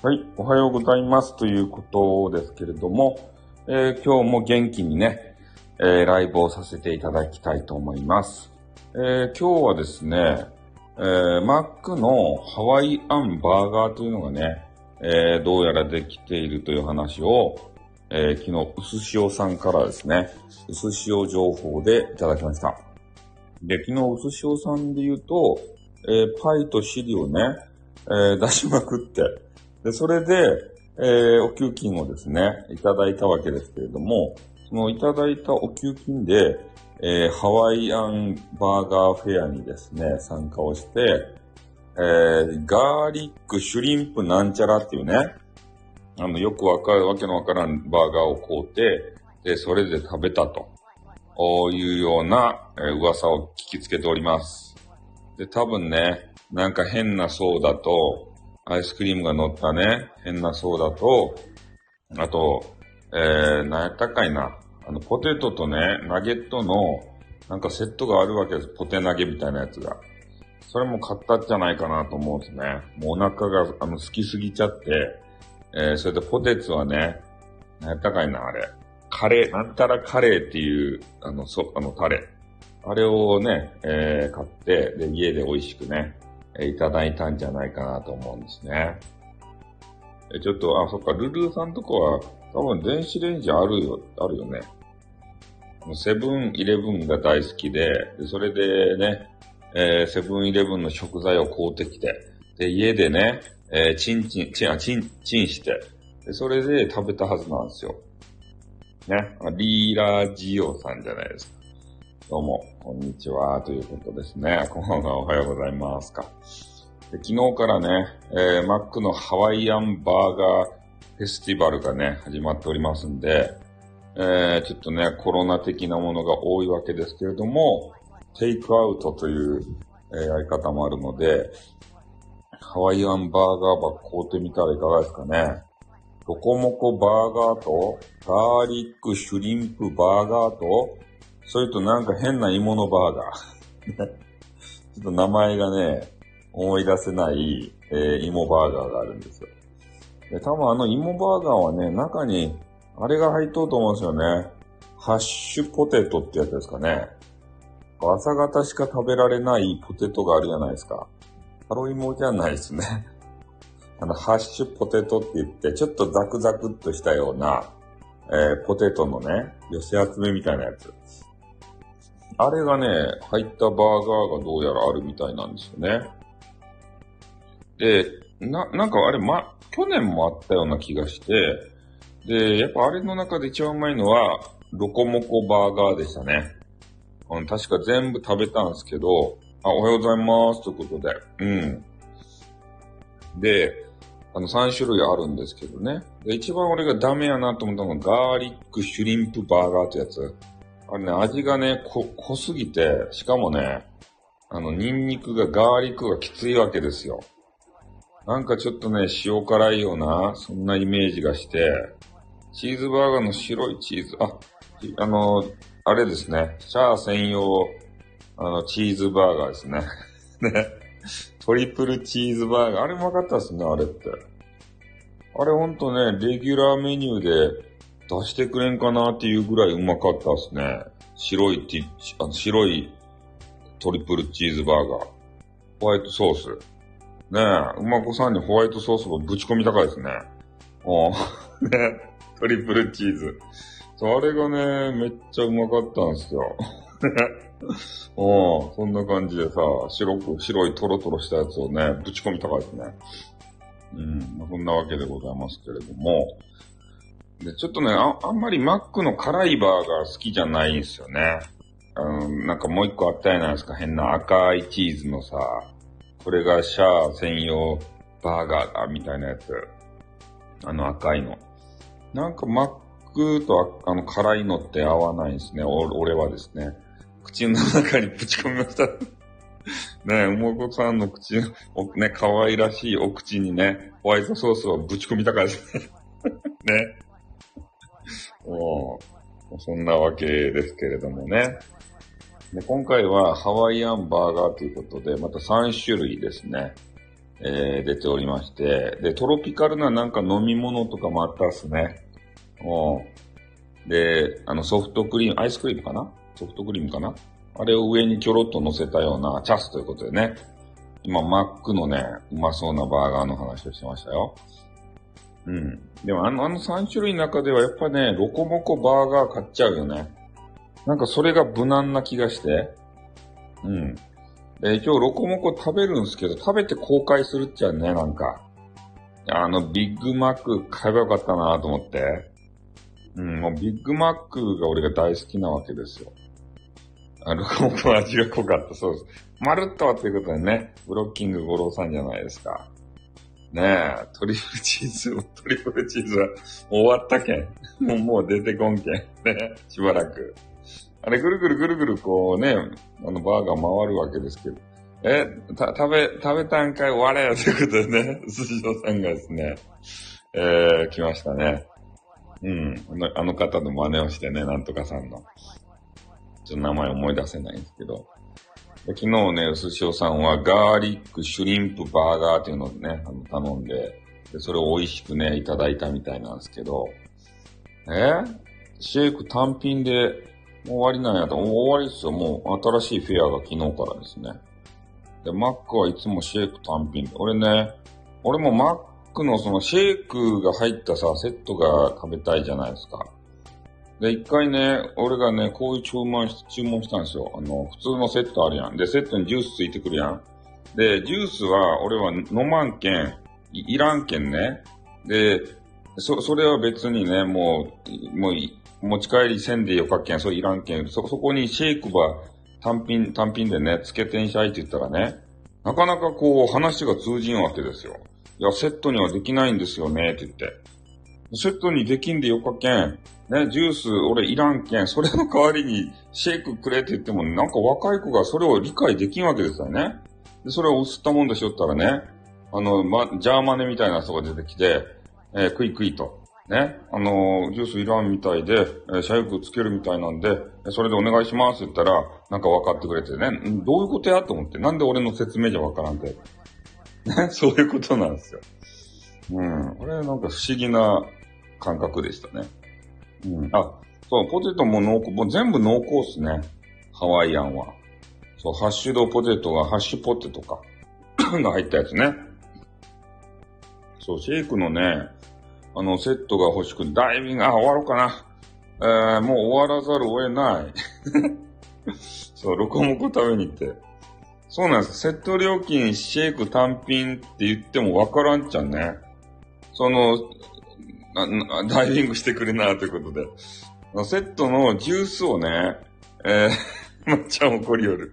はい、おはようございますということですけれども、えー、今日も元気にね、えー、ライブをさせていただきたいと思います。えー、今日はですね、えー、マックのハワイアンバーガーというのがね、え、どうやらできているという話を、え、昨日、うすしおさんからですね、うすしお情報でいただきました。で、昨日、うすしおさんで言うと、え、パイとシリをね、え、出しまくって、で、それで、えー、お給金をですね、いただいたわけですけれども、そのいただいたお給金で、えー、ハワイアンバーガーフェアにですね、参加をして、えー、ガーリックシュリンプなんちゃらっていうね、あの、よくわかるわけのわからんバーガーを買うて、で、それで食べたと、いうような、えー、噂を聞きつけております。で、多分ね、なんか変なソーダと、アイスクリームが乗ったね、変なソーダと、あと、えー、何やったかいな。あの、ポテトとね、ナゲットの、なんかセットがあるわけです。ポテナゲみたいなやつが。それも買ったんじゃないかなと思うんですね。もうお腹が、あの、好きすぎちゃって、えー、それでポテツはね、何やったかいな、あれ。カレー、なんたらカレーっていう、あの、そ、あの、タレ。あれをね、えー、買って、で、家で美味しくね、いただいたんじゃないかなと思うんですね。え、ちょっと、あ、そっか、ルルーさんとこは、多分電子レンジあるよ、あるよね。セブンイレブンが大好きで、それでね、え、セブンイレブンの食材を買うてきて、で、家でね、えー、チンチン、チン、あ、チン、チンして、で、それで食べたはずなんですよ。ね、リーラージオさんじゃないですか。どうも、こんにちは、ということですね。こんばんは、おはようございますか。で昨日からね、えー、マックのハワイアンバーガーフェスティバルがね、始まっておりますんで、えー、ちょっとね、コロナ的なものが多いわけですけれども、テイクアウトという、えー、やり方もあるので、ハワイアンバーガーバ買うてみたらいかがですかね。ロコモコバーガーと、ガーリックシュリンプバーガーと、それとなんか変な芋のバーガー。ちょっと名前がね、思い出せない、えー、芋バーガーがあるんですよ。で、多分あの芋バーガーはね、中に、あれが入っとうと思うんですよね。ハッシュポテトってやつですかね。朝方しか食べられないポテトがあるじゃないですか。ハロイモじゃないですね。あの、ハッシュポテトって言って、ちょっとザクザクっとしたような、えー、ポテトのね、寄せ集めみたいなやつ。あれがね、入ったバーガーがどうやらあるみたいなんですよね。で、な、なんかあれ、ま、去年もあったような気がして、で、やっぱあれの中で一番うまいのは、ロコモコバーガーでしたね。うん、確か全部食べたんですけど、あ、おはようございますということで、うん。で、あの、3種類あるんですけどね。で、一番俺がダメやなと思ったのが、ガーリックシュリンプバーガーってやつ。あれね、味がね、こ、濃すぎて、しかもね、あの、ニンニクが、ガーリックがきついわけですよ。なんかちょっとね、塩辛いような、そんなイメージがして、チーズバーガーの白いチーズ、あ、あの、あれですね、シャア専用、あの、チーズバーガーですね。ね。トリプルチーズバーガー。あれうまかったっすね、あれって。あれほんとね、レギュラーメニューで、出してくれんかなっていうぐらいうまかったですね。白いティあの白いトリプルチーズバーガー。ホワイトソース。ねえ、うまこさんにホワイトソースをぶち込みたかいですね。お ねトリプルチーズ。あれがね、めっちゃうまかったんですよ。おそんな感じでさ、白く、白いトロトロしたやつをね、ぶち込みたかいですね。うん、そんなわけでございますけれども、で、ちょっとねあ、あんまりマックの辛いバーガー好きじゃないんですよね。うん、なんかもう一個あったじゃないですか。変な赤いチーズのさ、これがシャア専用バーガーだ、みたいなやつ。あの赤いの。なんかマックとあの辛いのって合わないんですね。俺はですね。口の中にぶち込みました。ねえ、もこさんの口の、ね、可愛らしいお口にね、ホワイトソースをぶち込みたからですね。ね。もう、そんなわけですけれどもね。で今回はハワイアンバーガーということで、また3種類ですね。えー、出ておりまして、で、トロピカルななんか飲み物とかもあったっすね。おで、あの、ソフトクリーム、アイスクリームかな？ソフトクリームかな？あれを上にちょろっと乗せたようなチャスということでね。今、マックのね、うまそうなバーガーの話をしてましたよ。うん。でもあの、あの3種類の中ではやっぱね、ロコモコバーガー買っちゃうよね。なんかそれが無難な気がして。うん。で、一応ロコモコ食べるんですけど、食べて後悔するっちゃね、なんか。あの、ビッグマック買えばよかったなと思って。うん、もうビッグマックが俺が大好きなわけですよ。あロコモコの味が濃かった、そうです。まるっとはということでね、ブロッキング五郎さんじゃないですか。ねえ、トリプルチーズ、トリプルチーズは終わったけん。もう、もう出てこんけん。ね、しばらく。あれ、ぐるぐるぐるぐるこうね、あの、バーガー回るわけですけど。え、た、食べ、食べたんかい終われよということでね、寿司郎さんがですね、えー、来ましたね。うん。あのあの方の真似をしてね、なんとかさんの。ちょっと名前思い出せないんですけど。昨日ね、寿司郎さんはガーリックシュリンプバーガーっていうのをね、あの頼んでで、それを美味しくね、いただいたみたいなんですけど、え？シェイク単品でもう終わりなんやと。もう終わりですよ。もう新しいフェアが昨日からですね。で、マックはいつもシェイク単品。俺ね、俺もマックのそのシェイクが入ったさ、セットが食べたいじゃないですか。で、一回ね、俺がね、こういう注文し、注文したんですよ。あの、普通のセットあるやん。で、セットにジュースついてくるやん。で、ジュースは、俺は飲まんけん、いらんけんね。で、そ、それは別にね、もう、もう持ち帰りせんでよかけん、そういらんけん、そ、そこにシェイクば単品、単品でね、つけてんしゃいって言ったらね、なかなかこう話が通じんわけですよ。いや、セットにはできないんですよね、って言って。セットにできんでよかけん、ね、ジュース俺いらんけん、それの代わりにシェイクくれって言っても、なんか若い子がそれを理解できんわけですよね。で、それを吸ったもんでしょったらね、あの、ま、ジャーマネみたいな人が出てきて、えー、クイクイと。ね、あのー、ジュースいらんみたいで、えー、シャイクつけるみたいなんで、それでお願いしますって言ったら、なんか分かってくれてね、どういうことやと思って、なんで俺の説明じゃ分からんて。ね、そういうことなんですよ。うん。これなんか不思議な感覚でしたね。うん。あ、そう、ポテトも濃厚、もう全部濃厚っすね。ハワイアンは。そう、ハッシュドポテトがハッシュポテトか。が入ったやつね。そう、シェイクのね、あの、セットが欲しく、ダイビング、あ、終わろうかな。えー、もう終わらざるを得ない。そう、ロコモコ食べに行って。そうなんです。セット料金、シェイク単品って言ってもわからんちゃんね。その、あダイビングしてくれな、ということで。セットのジュースをね、えー、まっちゃん怒りよる。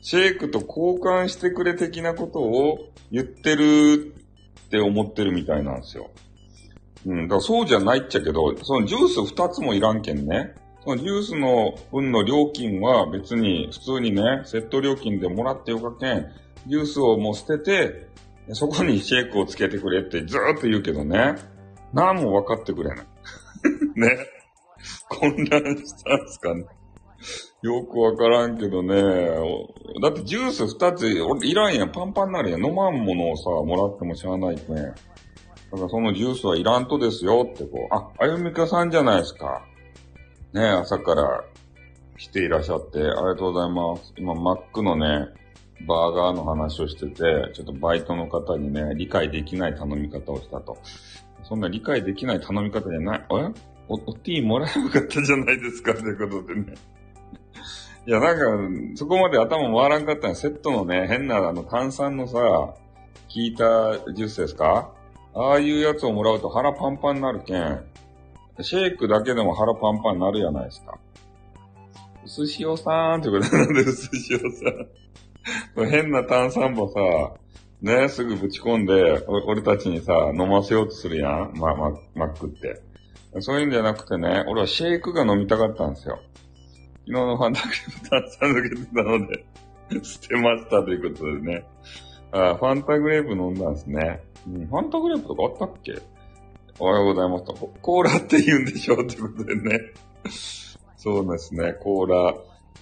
シェイクと交換してくれ的なことを言ってるって思ってるみたいなんですよ。うん、だからそうじゃないっちゃけど、そのジュース二つもいらんけんね。そのジュースの分の料金は別に普通にね、セット料金でもらってよかけん、ジュースをもう捨てて、そこにシェイクをつけてくれってずーっと言うけどね、何も分かってくれない。ね。混乱したんすかね。よくわからんけどね。だってジュース二つ、俺いらんやん。パンパンになるやん。飲まんものをさ、もらってもしゃあないけん。だからそのジュースはいらんとですよってこう、あ、あゆみかさんじゃないですか。ね朝から来ていらっしゃって、ありがとうございます。今、マックのね、バーガーの話をしてて、ちょっとバイトの方にね、理解できない頼み方をしたと。そんな理解できない頼み方じゃない、えお、おティーもらえばよかったじゃないですかということでね。いや、なんか、そこまで頭回らんかったら、セットのね、変なあの炭酸のさ、効いたジュースですか？ああいうやつをもらうと腹パンパンになるけん、シェイクだけでも腹パンパンになるやないですか。寿司おさーんってことなんで、寿司おさん。変な炭酸棒さ、ね、すぐぶち込んで、俺たちにさ、飲ませようとするやん。ま、ま、マックって。そういうんじゃなくてね、俺はシェイクが飲みたかったんですよ。昨日のファンタクリーム炭酸抜けてたので捨てましたということでね。あファンタグレープ飲んだんですね。うん、ファンタグレープとかあったっけ？おはようございますコーラって言うんでしょうってことでね。そうですね、コーラ。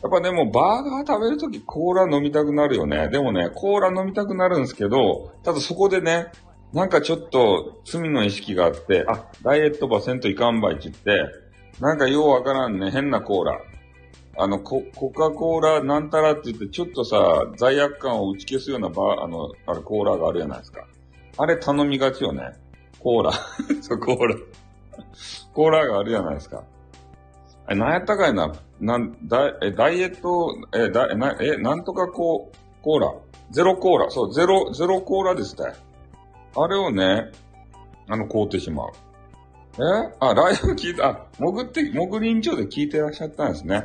やっぱでもバーガー食べるときコーラ飲みたくなるよね。でもね、コーラ飲みたくなるんですけど、ただそこでね、なんかちょっと罪の意識があって、あ、ダイエットばせんといかんばいって言って、なんかようわからんね、変なコーラ。あの、コ、コカ・コーラなんたらって言って、ちょっとさ、罪悪感を打ち消すようなバあの、あれ、コーラがあるじゃないですか。あれ頼みがちよね。コーラ。そう、コーラ。コーラがあるじゃないですか。え、なんやったかいな、なん、だ、え、ダイエット、え、だ、え、な、え、なんとかこう、コーラ。ゼロコーラ。そう、ゼロ、ゼロコーラですね。あれをね、あの、買うてしまう。え？あ、ライブ聞いた、あ、潜って、潜りんちょで聞いてらっしゃったんですね。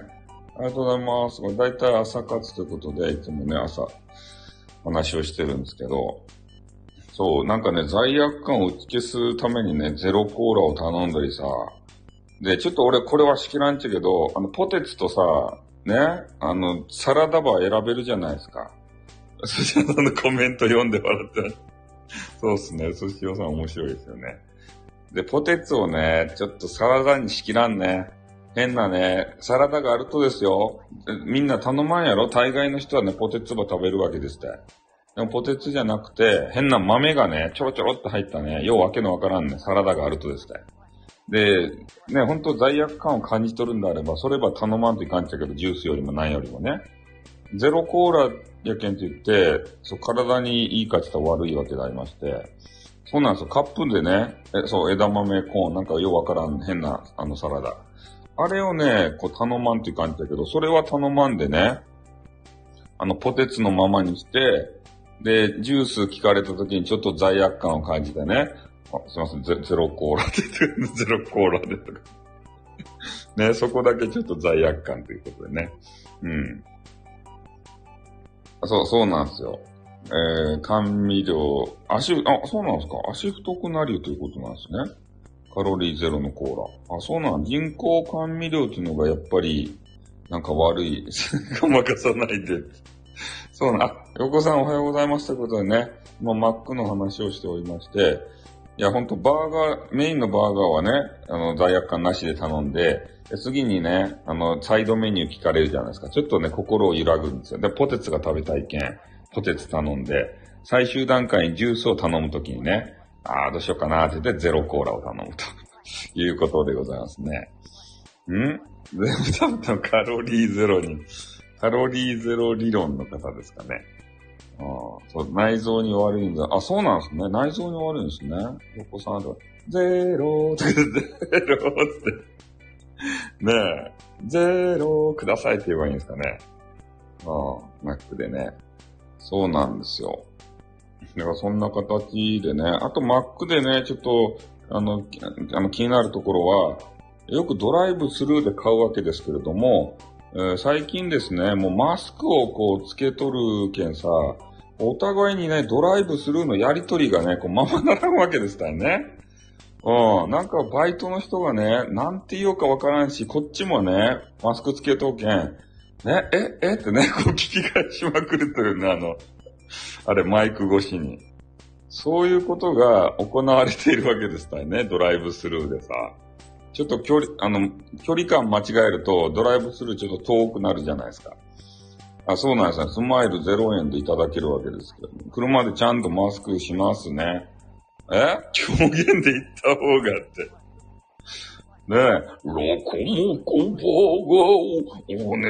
ありがとうございます。だいたい朝活ということで、いつもね、朝、話をしてるんですけど、そう、なんかね、罪悪感を打ち消すためにね、ゼロコーラを頼んだりさ、で、ちょっと俺これはしきらんちゃけど、あの、ポテチとさ、ね、あの、サラダバー選べるじゃないですか。そちらのコメント読んで笑ってそうっすね。寿司おさん面白いですよね。で、ポテツをね、ちょっとサラダにしきらんね。変なね、サラダがあるとですよ。みんな頼まんやろ？大概の人はね、ポテツば食べるわけですって。でもポテツじゃなくて、変な豆がね、ちょろちょろって入ったね、ようわけのわからんね、サラダがあるとですね。で、ね、ほんと罪悪感を感じ取るんであれば、それば頼まんといかんちゃけど、ジュースよりも何よりもね。ゼロコーラやけんと言って、そう、体にいいかって言ったら悪いわけでありまして、そうなんですよ。カップでね、えそう、枝豆コーン、なんかようわからん変な、あのサラダ。あれをね、こう頼まんといかんだけど、それは頼まんでね、あの、ポテツのままにして、で、ジュース聞かれた時にちょっと罪悪感を感じてね、あすいませんゼ、ゼロコーラって言ってるゼロコーラでとか。ね、そこだけちょっと罪悪感ということでね。うん。そう、そうなんですよ。えー、甘味料、足、あ、そうなんですか足太くなりということなんですね。カロリーゼロのコーラ。あ、そうなん人工甘味料っていうのがやっぱり、なんか悪い。ごまかさないで。そうな、あ、横さんおはようございますということでね、今マックの話をしておりまして、いや、ほんと、バーガー、メインのバーガーはね、あの、罪悪感なしで頼んで、次にね、あの、サイドメニュー聞かれるじゃないですか。ちょっとね、心を揺らぐんですよ。で、ポテツが食べたいけん、ポテツ頼んで、最終段階にジュースを頼むときにね、ああ、どうしようかなって言って、ゼロコーラを頼むと いうことでございますね。ん？全部多分カロリーゼロに、カロリーゼロ理論の方ですかね。あそう内臓に悪いんだ。あ、そうなんですね。内臓に悪いんですね。お子さんとゼローって、ゼローって。ねえ、ゼローくださいって言えばいいんですかね。ああ、マックでね。そうなんですよ。だからそんな形でね。あとマックでね、ちょっと、あの、あの気になるところは、よくドライブスルーで買うわけですけれども、えー、最近ですね、もうマスクをこうつけとるけんさ、お互いにね、ドライブスルーのやりとりがね、こうままならんわけですからね。うん。なんかバイトの人がね、なんて言おうかわからんし、こっちもね、マスクつけとけん。ね、え、えってね、こう聞き返しまくるというね、あの、あれ、マイク越しに。そういうことが行われているわけですからね、ドライブスルーでさ。ちょっと距離、あの、距離感間違えると、ドライブスルーちょっと遠くなるじゃないですか。あ、そうなんですね。スマイル0円でいただけるわけですけど、車でちゃんとマスクしますね。え？狂言で言った方がって。ねえ、ロコモコバーガーをお願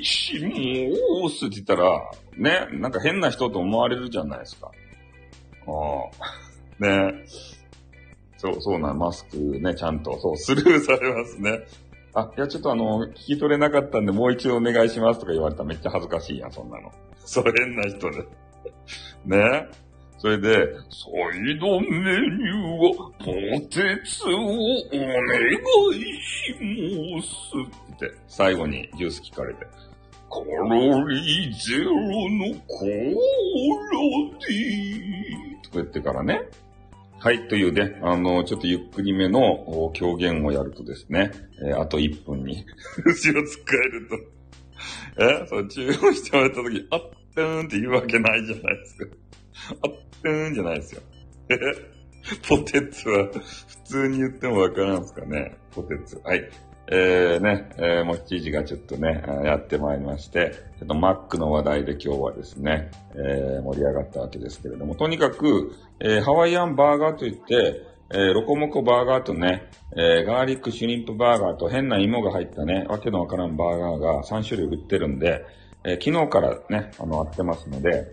いしますって言ったら、ね、なんか変な人と思われるじゃないですか。ああ。ねえ。そう、そうな、マスクね、ちゃんと、そう、スルーされますね。あ、いや、ちょっとあの、聞き取れなかったんで、もう一度お願いしますとか言われたらめっちゃ恥ずかしいやん、そんなの。そう、変な人で。ねそれで、サイドメニューは、ポテツをお願いしますって、最後にジュース聞かれて、カロリーゼロのコーラディーとか言ってからね、はい、というね、あの、ちょっとゆっくりめの狂言をやるとですね、えー、あと1分に 後ろ使えるとえ？そう、注文してもらった時、あっ、てーんって言うわけないじゃないですか。あっ、てーんじゃないですよ。え？ポテツは、普通に言ってもわからんすかね？ポテツ。はい。えー、ね、えー、もっちじがちょっとね、やってまいりまして、ちょっと Mac の話題で今日はですね、えー、盛り上がったわけですけれども、とにかく、えー、ハワイアンバーガーといって、えー、ロコモコバーガーとね、えー、ガーリックシュリンプバーガーと変な芋が入ったね、わけのわからんバーガーが3種類売ってるんで、えー、昨日からね、あの、あってますので、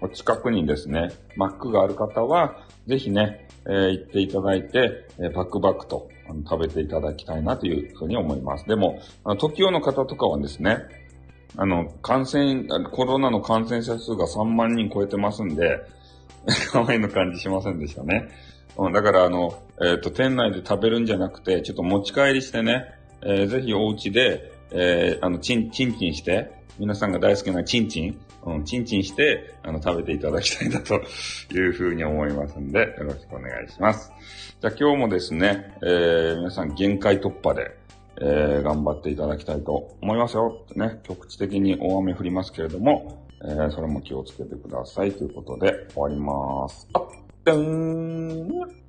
お近くにですね、マックがある方は、ぜひね、えー、行っていただいて、えー、バックバックと食べていただきたいなというふうに思います。でも、時用の方とかはですね、あの、感染、コロナの感染者数が3万人超えてますんで、可愛いの感じしませんでしたね。うん、だから、あの、えっ、ー、と、店内で食べるんじゃなくて、ちょっと持ち帰りしてね、えー、ぜひお家で、えー、あの、チン、チンチンして、皆さんが大好きなチンチン、うん、チンチンして、あの、食べていただきたいなと いうふうに思いますんで、よろしくお願いします。じゃあ今日もですね、えー、皆さん限界突破で、えー、頑張っていただきたいと思いますよ。ね、局地的に大雨降りますけれども、えー、それも気をつけてくださいということで終わります。あっ、ーん